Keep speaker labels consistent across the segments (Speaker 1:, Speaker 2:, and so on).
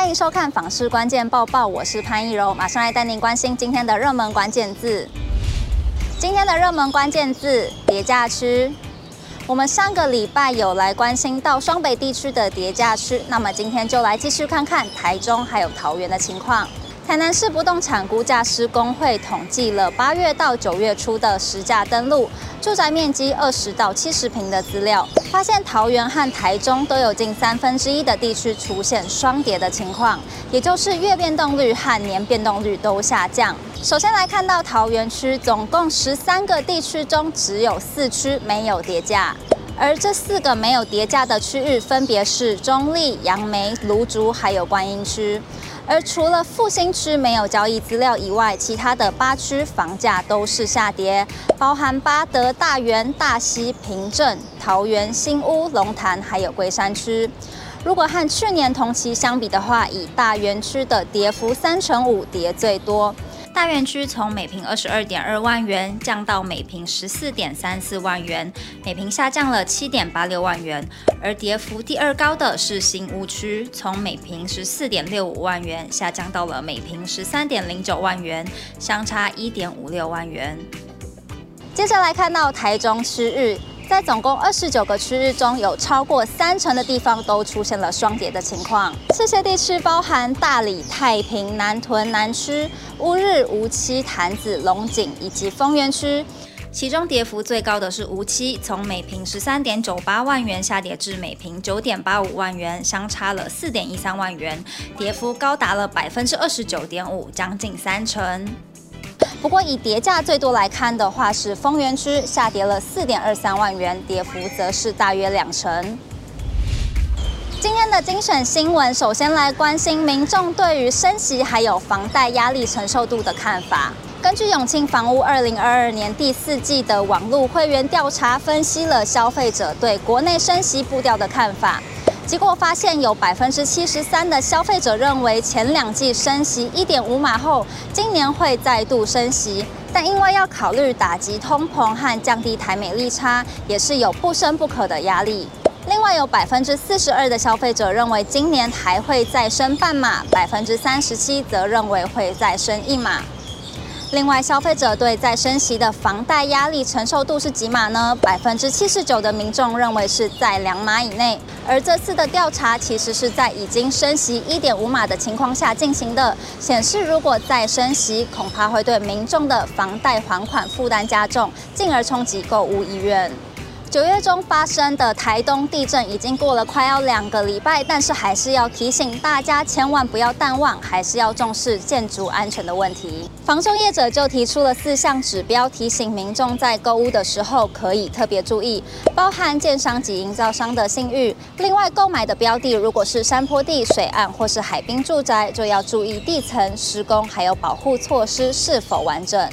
Speaker 1: 欢迎收看《房市关键报报》，我是潘一柔，马上来带您关心今天的热门关键字。今天的热门关键字：叠价区。我们上个礼拜有来关心到双北地区的叠价区，那么今天就来继续看看台中还有桃园的情况。台南市不动产估价师公会统计了八月到九月初的实价登录，住宅面积二十到七十坪的资料，发现桃园和台中都有近三分之一的地区出现双跌的情况，也就是月变动率和年变动率都下降。首先来看到桃园区，总共十三个地区中只有四区没有跌价，而这四个没有叠价的区域分别是中坜、杨梅、芦竹还有观音区。而除了复兴区没有交易资料以外，其他的八区房价都是下跌，包含八德、大园、大溪、平镇、桃园、新屋、龙潭，还有龟山区。如果和去年同期相比的话，以大园区的跌幅三成五，跌最多。大园区从每坪二十二点二万元降到每坪十四点三四万元，每坪下降了七点八六万元。而跌幅第二高的是新屋区，从每坪十四点六五万元下降到了每坪十三点零九万元，相差一点五六万元。接着来看到台中区域。在总共二十九个区域中，有超过三成的地方都出现了双跌的情况。这些地区包含大理、太平、南屯、南区、乌日、无期、潭子、龙井以及丰原区。其中跌幅最高的是无期，从每平十三点九八万元下跌至每平九点八五万元，相差了四点一三万元，跌幅高达了百分之二十九点五，将近三成。不过，以跌价最多来看的话，是丰原区下跌了四点二三万元，跌幅则是大约两成。今天的精选新闻，首先来关心民众对于升息还有房贷压力承受度的看法。根据永庆房屋二零二二年第四季的网络会员调查，分析了消费者对国内升息步调的看法。结果发现，有百分之七十三的消费者认为前两季升息一点五码后，今年会再度升息，但因为要考虑打击通膨和降低台美利差，也是有不升不可的压力。另外有百分之四十二的消费者认为今年还会再升半码，百分之三十七则认为会再升一码。另外，消费者对再升息的房贷压力承受度是几码呢？百分之七十九的民众认为是在两码以内。而这次的调查其实是在已经升息一点五码的情况下进行的，显示如果再升息，恐怕会对民众的房贷还款负担加重，进而冲击购物意愿。九月中发生的台东地震已经过了快要两个礼拜，但是还是要提醒大家，千万不要淡忘，还是要重视建筑安全的问题。房仲业者就提出了四项指标，提醒民众在购物的时候可以特别注意，包含建商及营造商的信誉。另外，购买的标的如果是山坡地、水岸或是海滨住宅，就要注意地层施工还有保护措施是否完整。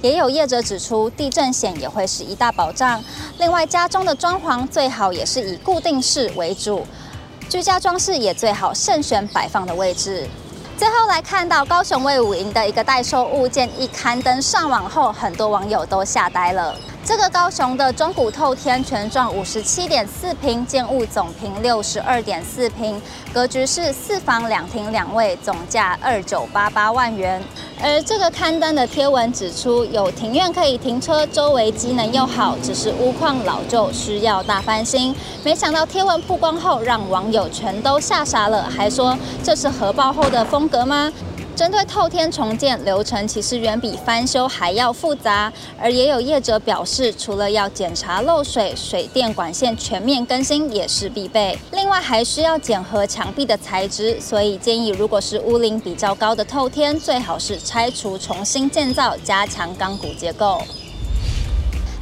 Speaker 1: 也有业者指出，地震险也会是一大保障。另外，家中的装潢最好也是以固定式为主，居家装饰也最好慎选摆放的位置。最后来看到高雄卫武营的一个代售物件一刊登上网后，很多网友都吓呆了。这个高雄的中古透天全幢五十七点四平，建物总坪六十二点四平，格局是四房两厅两卫，总价二九八八万元。而这个刊登的贴文指出，有庭院可以停车，周围机能又好，只是屋况老旧，需要大翻新。没想到贴文曝光后，让网友全都吓傻了，还说这是核爆后的风格吗？针对透天重建流程，其实远比翻修还要复杂。而也有业者表示，除了要检查漏水、水电管线全面更新也是必备，另外还需要检核墙壁的材质。所以建议，如果是屋龄比较高的透天，最好是拆除重新建造，加强钢骨结构。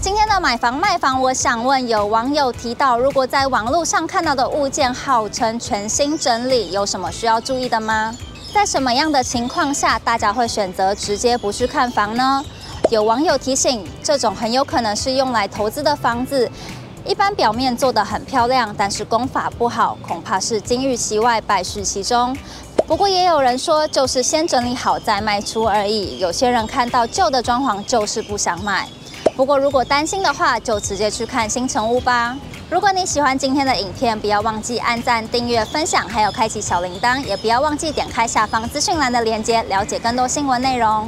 Speaker 1: 今天的买房卖房，我想问，有网友提到，如果在网络上看到的物件号称全新整理，有什么需要注意的吗？在什么样的情况下，大家会选择直接不去看房呢？有网友提醒，这种很有可能是用来投资的房子，一般表面做得很漂亮，但是功法不好，恐怕是金玉其外，败絮其中。不过也有人说，就是先整理好再卖出而已。有些人看到旧的装潢就是不想买。不过如果担心的话，就直接去看新城屋吧。如果你喜欢今天的影片，不要忘记按赞、订阅、分享，还有开启小铃铛，也不要忘记点开下方资讯栏的链接，了解更多新闻内容。